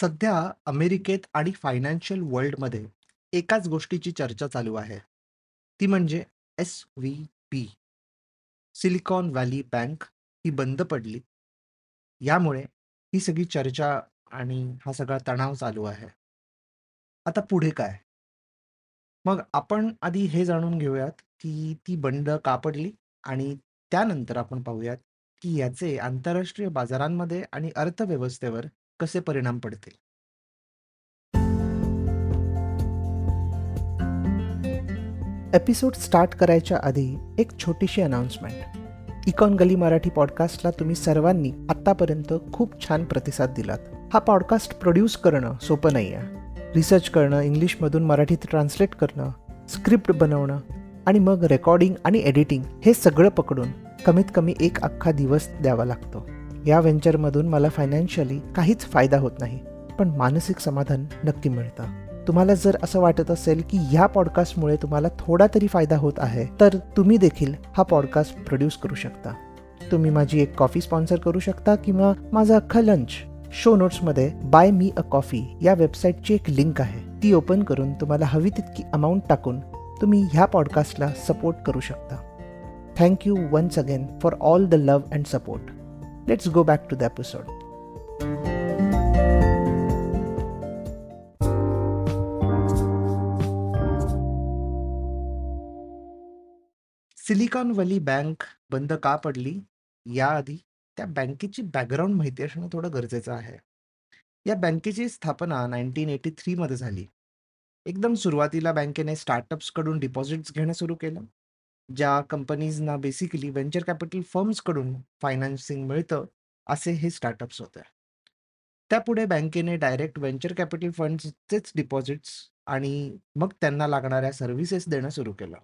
सध्या अमेरिकेत आणि फायनान्शियल वर्ल्डमध्ये एकाच गोष्टीची चर्चा चालू आहे. ती म्हणजे S V P Silicon Valley Bank ही बंद पडली. यामुळे ही सगळी चर्चा आणि हा सगळा तणाव चालू आहे. आता पुढे काय? मग आपण आधी हे जाणून घेऊयात, की ती बंद का पडली? आणि त्यानंतर आपण पाहूयात, की याचे आंतरराष्ट्रीय बाजारांमध्ये आणि अर्थव्यवस्थेवर कसे परिणाम पडतील. एपिसोड स्टार्ट करायच्या आधी एक छोटीशी अनाउन्समेंट. इकॉन गली मराठी पॉडकास्टला तुम्ही सर्वांनी आत्तापर्यंत खूप छान प्रतिसाद दिलात. हा पॉडकास्ट प्रोड्यूस करणं सोपं नाही आहे. रिसर्च करणं, इंग्लिशमधून मराठीत ट्रान्सलेट करणं, स्क्रिप्ट बनवणं आणि मग रेकॉर्डिंग आणि एडिटिंग हे सगळं पकडून कमीत कमी एक अख्खा दिवस द्यावा लागतो. या व्हेंचरमधून मला फायनान्शियली काहीच फायदा होत नाही, पण मानसिक समाधान नक्की मिळतं. तुम्हाला जर असं वाटत असेल की ह्या पॉडकास्टमुळे तुम्हाला थोडा तरी फायदा होत आहे तर तुम्ही देखील हा पॉडकास्ट प्रोड्यूस करू शकता. तुम्ही माझी एक कॉफी स्पॉन्सर करू शकता किंवा माझा अख्खा लंच शो नोट्समध्ये बाय मी अ कॉफी या वेबसाईटची एक लिंक आहे. ती ओपन करून तुम्हाला हवी तितकी अमाऊंट टाकून तुम्ही ह्या पॉडकास्टला सपोर्ट करू शकता. Thank you once again for all the love and support Let's go back to the episode. Silicon Valley Bank बंद का पडली? याआधी त्या बँकेची बॅकग्राऊंड माहिती असणं थोडं गरजेचं आहे. या बँकेची स्थापना 1983 मध्ये झाली. एकदम सुरुवातीला बँकेने स्टार्टअप्सकडून डिपॉझिट्स घेणं सुरू केलं. ज्या कंपनीजना बेसिकली व्हेंचर कॅपिटल फर्म्सकडून फायनान्सिंग मिळतं, असे हे स्टार्टअप्स होते. त्यापुढे बँकेने डायरेक्ट व्हेंचर कॅपिटल फंड्सचेच डिपॉझिट्स आणि मग त्यांना लागणाऱ्या सर्व्हिसेस देणं सुरू केलं.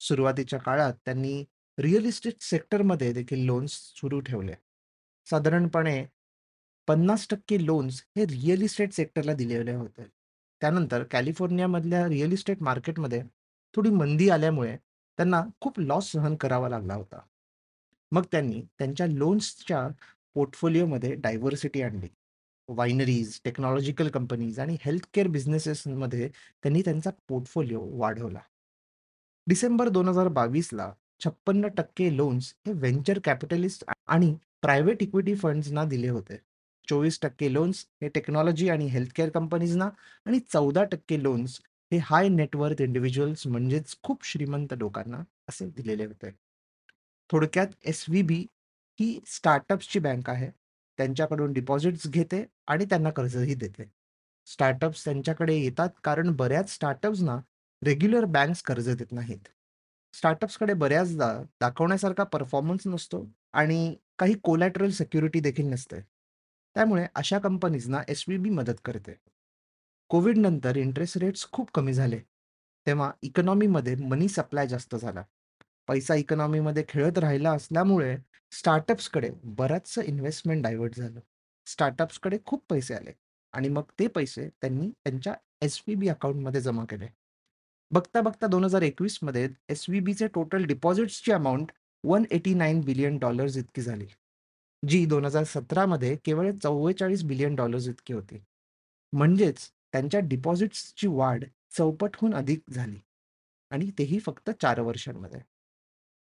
सुरुवातीच्या काळात त्यांनी रिअल इस्टेट सेक्टरमध्ये देखील लोन्स सुरू ठेवले. साधारणपणे पन्नास टक्के लोन्स हे रिअल इस्टेट सेक्टरला दिलेले होते. त्यानंतर कॅलिफोर्नियामधल्या रिअल इस्टेट मार्केटमध्ये थोडी मंदी आल्यामुळे त्यांना खूप लॉस सहन करावा लागला होता. मग त्यांनी त्यांच्या लोन्सच्या पोर्टफोलिओमध्ये डायव्हर्सिटी आणली. वायनरीज, टेक्नॉलॉजिकल कंपनीज आणि हेल्थकेअर बिझनेसेसमध्ये त्यांनी त्यांचा पोर्टफोलिओ वाढवला. डिसेंबर दोन हजार बावीसला छप्पन्न टक्के लोन्स हे व्हेंचर कॅपिटलिस्ट आणि प्रायव्हेट इक्विटी फंड्सना दिले होते. चोवीस टक्के लोन्स हे टेक्नॉलॉजी आणि हेल्थकेअर कंपनीजना आणि चौदा टक्के लोन्स हे हाय नेटवर्थ इंडिव्हिज्युअल्स म्हणजेच खूप श्रीमंत लोकांना असे दिलेले होते. थोडक्यात एस-व्ही-बी ही स्टार्टअप्सची बँक आहे. त्यांच्याकडून डिपॉझिट्स घेते आणि त्यांना कर्जही देते. स्टार्टअप्स त्यांच्याकडे येतात कारण बऱ्याच स्टार्टअप्सना रेग्युलर बँक्स कर्ज देत नाहीत. स्टार्टअप्सकडे बऱ्याचदा दाखवण्यासारखा परफॉर्मन्स नसतो आणि काही कोलॅटरल सिक्युरिटी देखील नसते. त्यामुळे अशा कंपनीजना एस-व्ही-बी मदत करते. कोविड नंतर इंटरेस्ट रेट्स खूप कमी झाले. तेव्हा इकॉनॉमीमध्ये मनी सप्लाय जास्त झाला. पैसा इकॉनॉमीमध्ये खेळत राहिला असल्यामुळे स्टार्टअप्सकडे बराचसं इन्व्हेस्टमेंट डायव्हर्ट झालं. स्टार्टअप्सकडे खूप पैसे आले आणि मग ते पैसे त्यांनी त्यांच्या एस-व्ही-बी अकाउंटमध्ये जमा केले. बघता बघता दोन हजार एकवीसमध्ये एस-व्ही-बीचे total डिपॉझिट्सची amount one eighty nine billion dollars इतकी झाली. जी दोन हजार सतरा मध्ये केवळ चव्वेचाळीस बिलियन डॉलर्स इतकी होती. म्हणजेच त्यांच्या डिपॉझिट्सची वाढ चौपटहून अधिक झाली आणि तेही फक्त चार वर्षांमध्ये.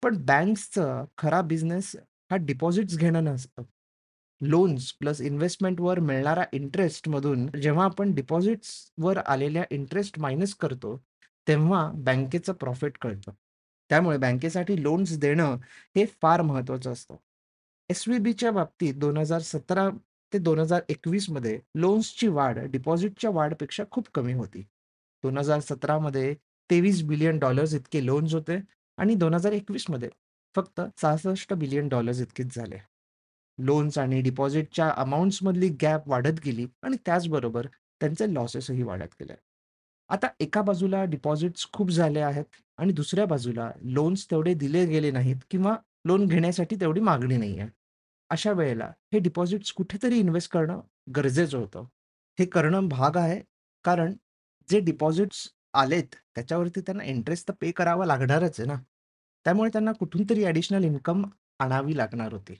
पण बँक्सचा खरा बिझनेस हा डिपॉझिट्स घेणं नसतं. लोन्स प्लस इन्व्हेस्टमेंटवर मिळणारा इंटरेस्टमधून जेव्हा आपण डिपॉझिट्सवर आलेल्या इंटरेस्ट मायनस करतो, तेव्हा बँकेचं प्रॉफिट कळतं. त्यामुळे बँकेसाठी लोन्स देणं हे फार महत्त्वाचं असतं. एस-व्ही-बीच्या बाबतीत दोन हजार सतरा ते दोन हजार एकवीसमध्ये लोन्सची वाढ डिपॉझिटच्या वाढपेक्षा खूप कमी होती. दोन हजार सतरा मध्ये तेवीस बिलियन डॉलर्स इतके लोन्स होते आणि दोन हजार एकवीसमध्ये फक्त सहासष्ट बिलियन डॉलर्स इतकेच झाले. लोन्स आणि डिपॉझिटच्या अमाऊंट्समधली गॅप वाढत गेली आणि त्याचबरोबर त्यांचे लॉसेसही वाढत गेले. आता एका बाजूला डिपॉझिट्स खूप झाले आहेत आणि दुसऱ्या बाजूला लोन्स तेवढे दिले गेले नाहीत किंवा लोन घेण्यासाठी तेवढी मागणी नाही आहे. अशा वेळेला हे डिपॉझिट्स कुठेतरी इन्व्हेस्ट करणं गरजेचं होतं. हे करणं भाग आहे कारण जे डिपॉझिट्स आलेत त्याच्यावरती त्यांना इंटरेस्ट तर पे करावा लागणारच आहे ना. त्यामुळे त्यांना कुठून तरी ॲडिशनल इन्कम आणावी लागणार होती.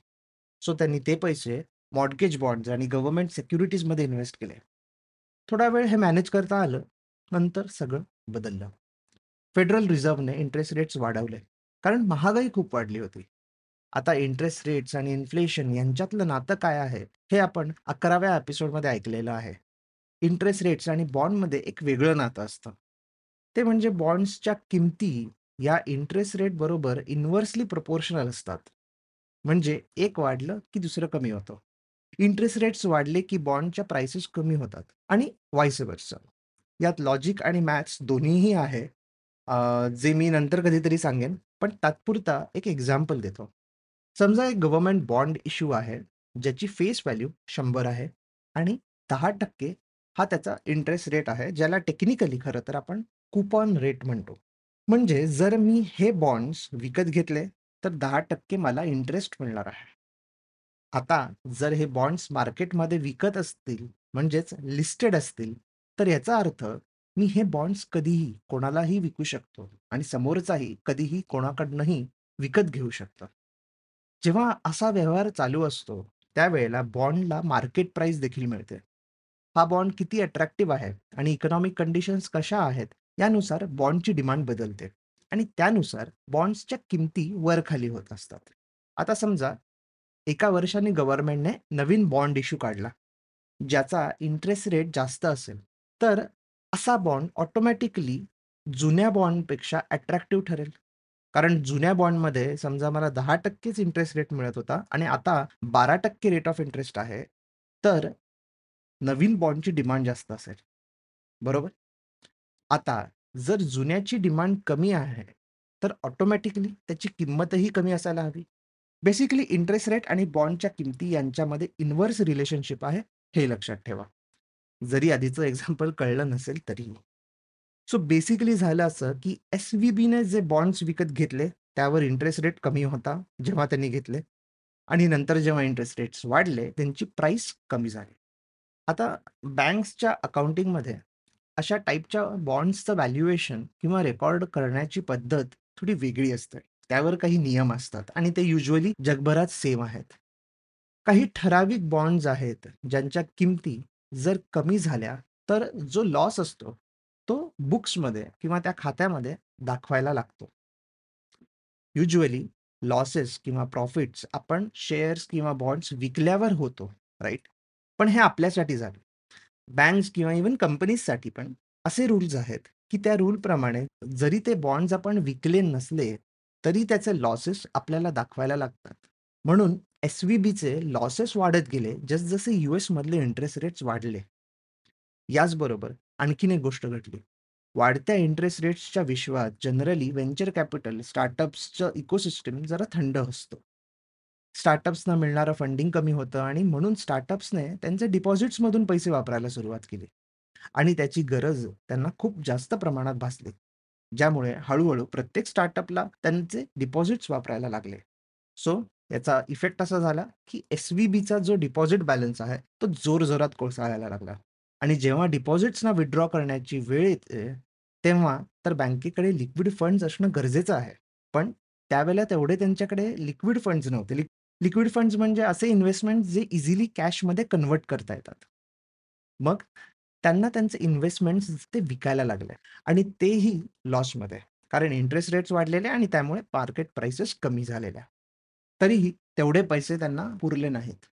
सो त्यांनी ते पैसे मॉडगेज बॉन्ड्स आणि गव्हर्नमेंट सिक्युरिटीजमध्ये इन्व्हेस्ट केले. थोडा वेळ हे मॅनेज करता आलं. नंतर सगळं बदललं. फेडरल रिझर्व्हने इंटरेस्ट रेट्स वाढवले. कारण महागाई खूप वाढली होती. आता इंटरेस्ट रेट्स आणि इन्फ्लेशन यांच्यातलं नातं काय आहे, हे आपण 11व्या एपिसोडमध्ये ऐकलेलं आहे. इंटरेस्ट रेट्स आणि बॉन्डमध्ये एक वेगळं नातं असतं. ते म्हणजे बॉन्ड्सच्या किमती या इंटरेस्ट रेट बरोबर इन्व्हर्सली प्रपोर्शनल असतात. म्हणजे एक वाढलं की दुसरं कमी होतं. इंटरेस्ट रेट्स वाढले की बॉन्डच्या प्राइसेस कमी होतात आणि व्हाईस यात लॉजिक आणि मॅथ्स दोन्हीही आहे. जे मी नंतर कधीतरी सांगेन. पण तात्पुरता एक एक्झाम्पल देतो. समजा एक गव्हर्नमेंट बॉन्ड इश्यू आहे, ज्याची फेस व्हॅल्यू शंभर आहे आणि 10% हा त्याचा इंटरेस्ट रेट आहे, ज्याला टेक्निकली खरं तर आपण कुपॉन रेट म्हणतो. म्हणजे जर मी हे बॉन्ड्स विकत घेतले, तर 10% मला इंटरेस्ट मिळणार आहे. आता जर हे बॉन्ड्स मार्केटमध्ये विकत असतील, म्हणजेच लिस्टेड असतील, तर याचा अर्थ मी हे बॉन्ड्स कधीही कोणालाही विकू शकतो आणि समोरचाही कधीही कोणाकडनंही विकत घेऊ शकतो. जेव्हा असा व्यवहार चालू असतो, त्यावेळेला बॉन्डला मार्केट प्राइस देखील मिळते. हा बॉन्ड किती अट्रॅक्टिव्ह आहे आणि इकॉनॉमिक कंडिशन्स कशा आहेत, यानुसार बॉन्डची डिमांड बदलते आणि त्यानुसार बॉन्ड्सच्या किमती वर-खाली होत असतात. आता समजा एका वर्षाने गव्हर्नमेंटने नवीन बॉन्ड इश्यू काढला, ज्याचा इंटरेस्ट रेट जास्त असेल, तर असा बॉन्ड ऑटोमॅटिकली जुन्या बॉन्डपेक्षा अट्रॅक्टिव्ह ठरेल. कारण जुन्या बॉन्डमध्ये समजा मला दहा टक्केच इंटरेस्ट रेट मिळत होता आणि आता 12% रेट ऑफ इंटरेस्ट आहे. तर नवीन बॉन्डची डिमांड जास्त असेल. बरोबर? आता जर जुन्याची डिमांड कमी आहे, तर ऑटोमॅटिकली त्याची किंमतही कमी असायला हवी. बेसिकली इंटरेस्ट रेट आणि बॉन्डच्या किमती यांच्यामध्ये इन्व्हर्स रिलेशनशिप आहे, हे लक्षात ठेवा. जरी आधीचं एक्झाम्पल कळलं नसेल तरीही. सो बेसिकली झालं असं, की एस-व्ही-बीने जे बॉन्ड्स विकत घेतले, त्यावर इंटरेस्ट रेट कमी होता, जेव्हा त्यांनी घेतले आणि नंतर जेव्हा इंटरेस्ट रेट्स वाढले, त्यांची प्राइस कमी झाली. आता बँक्सच्या अकाउंटिंगमध्ये अशा टाइपच्या बॉन्ड्सचं व्हॅल्युएशन किंवा रेकॉर्ड करण्याची पद्धत थोडी वेगळी असते. त्यावर काही नियम असतात आणि ते युजली जगभरात सेम आहेत. काही ठराविक बॉन्ड्स आहेत, ज्यांच्या किमती जर कमी झाल्या, तर जो लॉस असतो, तो बुक्समध्ये किंवा त्या खात्यामध्ये दाखवायला लागतो. युजली लॉसेस किंवा प्रॉफिट्स आपण शेअर्स किंवा बॉन्ड्स विकल्यावर होतो, राईट पण हे आपल्यासाठी झालं. बँक्स किंवा इव्हन कंपनीजसाठी पण असे रूल्स आहेत, की त्या रूलप्रमाणे जरी ते बॉन्ड्स आपण विकले नसले, तरी त्याचे लॉसेस आपल्याला दाखवायला लागतात. म्हणून एस-व्ही-बीचे लॉसेस वाढत गेले, जसजसे यूएसमधले इंटरेस्ट रेट्स वाढले. याचबरोबर आणखीन एक गोष्ट घडली. वाढत्या इंटरेस्ट रेट्सच्या विश्वात जनरली व्हेंचर कॅपिटल, स्टार्टअप्सचं इकोसिस्टम जरा थंड असतं. स्टार्टअप्सना मिळणारं फंडिंग कमी होतं आणि म्हणून स्टार्टअप्सने त्यांचे डिपॉझिट्समधून पैसे वापरायला सुरुवात केली आणि त्याची गरज त्यांना खूप जास्त प्रमाणात भासली. ज्यामुळे हळूहळू प्रत्येक स्टार्टअपला त्यांचे डिपॉझिट्स वापरायला लागले. सो याचा इफेक्ट असा झाला, की एस-व्ही-बीचा जो डिपॉझिट बॅलन्स आहे, तो जोरजोरात कोसळायला लागला आणि जेव्हा डिपॉझिट्सना विथड्रॉ करण्याची वेळ येते, तेव्हा तर बँकेकडे लिक्विड फंड्स असणं गरजेचं आहे. पण त्यावेळेला तेवढे त्यांच्याकडे लिक्विड फंड्स नव्हते. लिक्विड फंड्स म्हणजे असे इन्व्हेस्टमेंट जे इझिली कॅशमध्ये कन्व्हर्ट करता येतात. मग त्यांना त्यांचे इन्व्हेस्टमेंट्स ते विकायला लागले आणि तेही लॉसमध्ये. कारण इंटरेस्ट रेट्स वाढलेले आणि त्यामुळे मार्केट प्राइसेस कमी झालेल्या. तरीही तेवढे पैसे त्यांना पुरले नाहीत.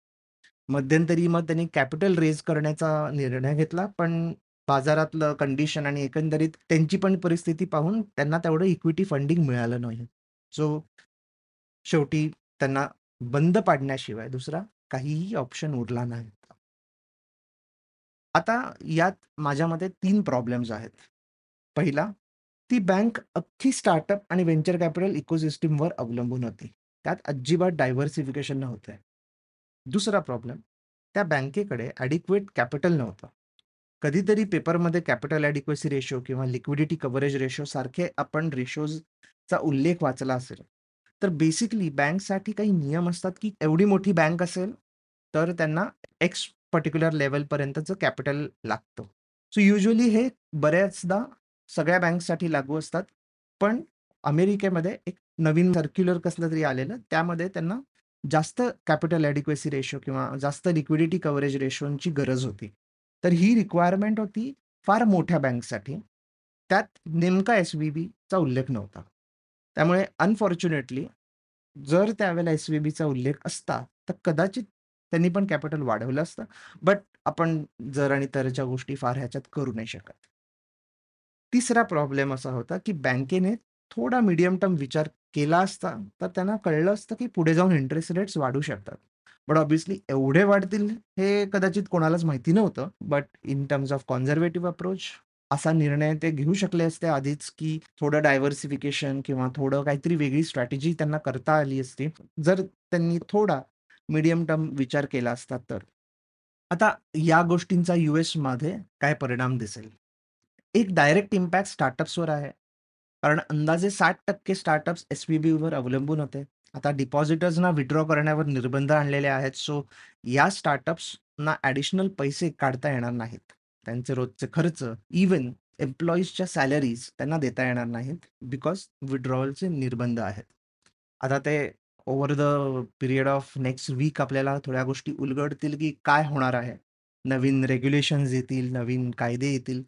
मध्यंतरी मग त्यांनी कॅपिटल रेज करण्याचा निर्णय घेतला, पण बाजारातलं कंडिशन आणि एकंदरीत त्यांची पण परिस्थिती पाहून त्यांना तेवढं इक्विटी फंडिंग मिळालं नाही. सो शेवटी त्यांना बंद पाडण्याशिवाय दुसरा काहीही ऑप्शन उरला नाही. आता यात माझ्या मते तीन प्रॉब्लेम्स आहेत. पहिला, ती बँक अख्खी स्टार्टअप आणि व्हेंचर कॅपिटल इकोसिस्टीमवर अवलंबून होती. त्यात अजिबात डायव्हर्सिफिकेशन नव्हतं. दुसरा प्रॉब्लेम, त्या बँकेकडे ॲडिक्वेट कॅपिटल नव्हतं. कधीतरी पेपरमध्ये कॅपिटल ॲडिक्वेसी रेशो किंवा लिक्विडिटी कव्हरेज रेशो सारखे आपण रेशोजचा उल्लेख वाचला असेल. तर बेसिकली बँकसाठी काही नियम असतात, की एवढी मोठी बँक असेल, तर त्यांना एक्स पर्टिक्युलर लेवलपर्यंतचं कॅपिटल लागतं. सो युजली हे बऱ्याचदा सगळ्या बँकसाठी लागू असतात. पण अमेरिकेमध्ये एक नवीन सर्क्युलर कसलं तरी आलेलं, त्यामध्ये त्यांना जास्त कॅपिटल ॲडिक्वेसी रेशो किंवा जास्त लिक्विडिटी कव्हरेज रेशोची गरज होती. तर ही रिक्वायरमेंट होती फार मोठ्या बँकसाठी. त्यात नेमका एस-व्ही-बीचा उल्लेख नव्हता. त्यामुळे अनफॉर्च्युनेटली जर त्यावेळेला एस-व्ही-बीचा उल्लेख असता, तर कदाचित त्यांनी पण कॅपिटल वाढवलं असतं. बट आपण जर आणि तरच्या गोष्टी फार ह्याच्यात करू नाही शकत. तिसरा प्रॉब्लेम असा होता, की बँकेने थोडा मीडियम टर्म विचार केला असता, तर त्यांना कळलं असतं, की पुढे जाऊन इंटरेस्ट रेट्स वाढू शकतात. बट ऑब्विसली एवढे वाढतील हे कदाचित कोणालाच माहिती नव्हतं. But in terms of conservative approach असा निर्णय ते घेऊ शकले असते आधीच, की थोडं डायव्हर्सिफिकेशन किंवा थोडं काहीतरी वेगळी स्ट्रॅटेजी त्यांना करता आली असती. जर त्यांनी थोडा मीडियम टर्म विचार केला असता तर. आता या गोष्टींचा यूएसमध्ये काय परिणाम दिसेल? एक डायरेक्ट इम्पॅक्ट स्टार्टअप्सवर आहे. कारण अंदाजे 60% स्टार्टअप्स एस-व्ही-बीवर अवलंबून होते. आता डिपॉझिटर्सना विथड्रॉ करण्यावर निर्बंध आणलेले आहेत. सो या स्टार्टअप्सना ॲडिशनल पैसे काढता येणार नाहीत. त्यांचे रोजचे खर्च, इव्हन एम्प्लॉईजच्या सॅलरीज त्यांना देता येणार नाहीत. बिकॉज विड्रॉवलचे निर्बंध आहेत. आता ते over the period of next week आपल्याला थोड्या गोष्टी उलगडतील, की काय होणार आहे. नवीन रेग्युलेशन्स येतील, नवीन कायदे येतील.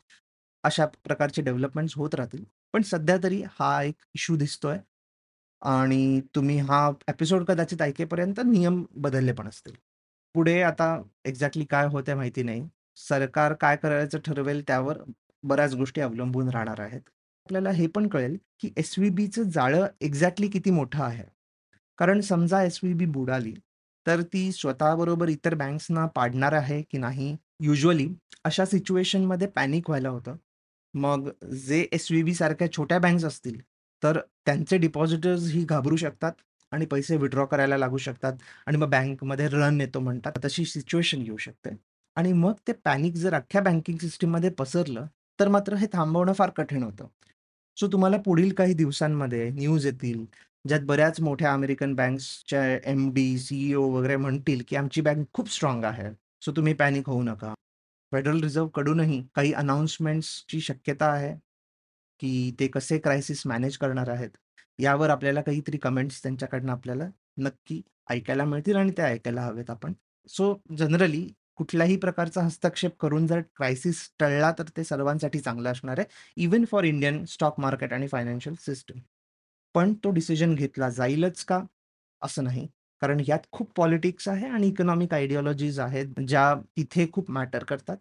अशा प्रकारचे डेव्हलपमेंट्स होत राहतील. पण सध्या तरी हा एक इश्यू दिसतोय. आणि तुम्ही हा एपिसोड कदाचित ऐकेपर्यंत नियम बदलले पण असतील. पुढे आता एक्झॅक्टली काय होतंय माहिती नाही. सरकार काय करायचं ठरवेल त्यावर बऱ्याच गोष्टी अवलंबून राहणार आहेत. आपल्याला हे पण कळेल, की एस-व्ही-बीचं जाळं एक्झॅक्टली किती मोठं आहे. कारण समजा एस-व्ही-बी बुडाली, तर ती स्वतःबरोबर इतर बँक्सना पाडणार आहे की नाही? युज्युअली अशा सिच्युएशनमध्ये पॅनिक व्हायला होतं. मग जे एस-व्ही-बी सारख्या छोट्या बँक्स असतील, तर त्यांचे डिपॉझिटर्स ही घाबरू शकतात आणि पैसे विथड्रॉ करायला लागू शकतात आणि मग बँकमध्ये रन येतो म्हणतात. तशी सिच्युएशन येऊ शकते. आणि मग ते पॅनिक जर अख्ख्या बँकिंग सिस्टीममध्ये पसरलं, तर मात्र हे थांबवणं फार कठीण होतं. सो तुम्हाला पुढील काही दिवसांमध्ये न्यूज येतील, ज्यात बऱ्याच मोठ्या अमेरिकन बँक्सच्या एम-डी, सीईओ वगैरे म्हणतील, की आमची बँक खूप स्ट्रॉंग आहे. सो तुम्ही पॅनिक होऊ नका. फेडरल रिझर्व्हकडूनही काही अनाउन्समेंट्सची शक्यता आहे, की ते कसे क्रायसिस मॅनेज करणार आहेत. यावर आपल्याला काहीतरी कमेंट्स त्यांच्याकडनं आपल्याला नक्की ऐकायला मिळतील आणि ते ऐकायला हवेत आपण. सो जनरली कुठल्याही प्रकारचा हस्तक्षेप करून जर क्रायसिस टळला, तर ते सर्वांसाठी चांगलं असणार आहे. Even for Indian stock market आणि फायनान्शियल सिस्टम. पण तो डिसिजन घेतला जाईलच का? असं नाही. कारण यात खूप पॉलिटिक्स आहे आणि इकॉनॉमिक आयडिओलॉजीज आहेत, ज्या तिथे खूप मॅटर करतात.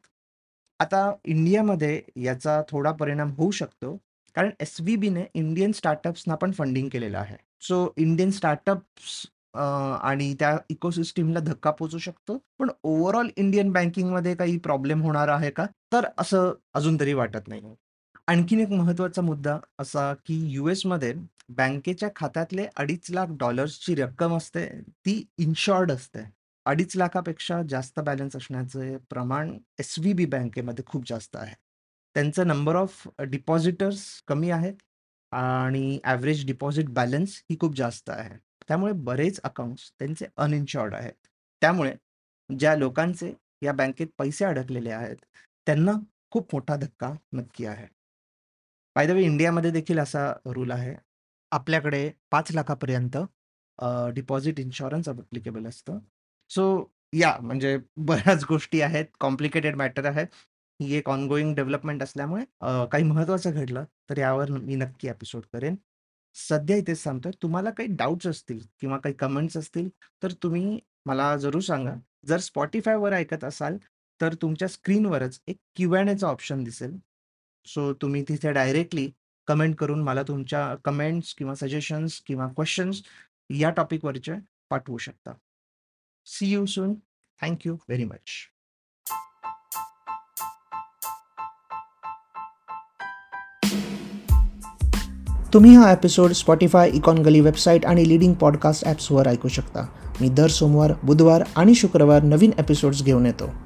आता इंडियामध्ये याचा थोडा परिणाम होऊ शकतो. कारण एस-व्ही-बीने इंडियन स्टार्टअप्सना पण फंडिंग केलेलं आहे. सो इंडियन स्टार्टअप्स आणि त्या इकोसिस्टीमला धक्का पोचू शकतो. पण ओव्हरऑल इंडियन बँकिंगमध्ये काही प्रॉब्लेम होणार आहे का? तर असं अजून तरी वाटत नाही. आणखीन एक महत्त्वाचा मुद्दा असा, की यूएसमध्ये बँकेच्या खात्यातले $2.5 ची रक्कम असते, ती इन्शॉर्ड असते. 2.5 लाखापेक्षा जास्त बॅलन्स असण्याचे प्रमाण एस-व्ही-बी बँकेमध्ये खूप जास्त आहे. त्यांचं नंबर ऑफ डिपॉझिटर्स कमी आहेत आणि ॲव्हरेज डिपॉझिट बॅलन्स ही खूप जास्त आहे. त्यामुळे बरेच अकाउंट्स त्यांचे अनइन्शॉर्ड आहेत. त्यामुळे ज्या लोकांचे या बँकेत पैसे अडकलेले आहेत, त्यांना खूप मोठा धक्का नक्की आहे. द वे इंडियामध्ये देखील असा रूल आहे. आपल्याकडे 5 लाखापर्यंत अ, डिपॉझिट इन्शुरन्स ॲप्लिकेबल असतं. सो या म्हणजे बऱ्याच गोष्टी आहेत, कॉम्प्लिकेटेड मॅटर आहे. ही एक ऑनगोइंग डेव्हलपमेंट असल्यामुळे अ, काही महत्त्वाचं घडलं, तर यावर मी नक्की एपिसोड करेन. सध्या इथेच थांबतोय. तुम्हाला काही डाउट्स असतील किंवा काही कमेंट्स असतील, तर तुम्ही मला जरूर सांगा. जर Spotifyवर ऐकत असाल, तर तुमच्या स्क्रीनवरच एक क्यू अँड एचा ऑप्शन दिसेल. सो तुम्ही तिथे डायरेक्टली कमेंट करून मला तुमच्या कमेंट्स किंवा सजेशन्स किंवा क्वेश्चन्स या टॉपिकवरचे पाठवू शकता. See you soon. Thank you very much. तुम्ही हा episode Spotify Econ Gali website आणि लिडिंग पॉडकास्ट ॲप्सवर ऐकू शकता. मी दर सोमवार, बुधवार आणि शुक्रवार नवीन एपिसोड्स घेऊन येतो.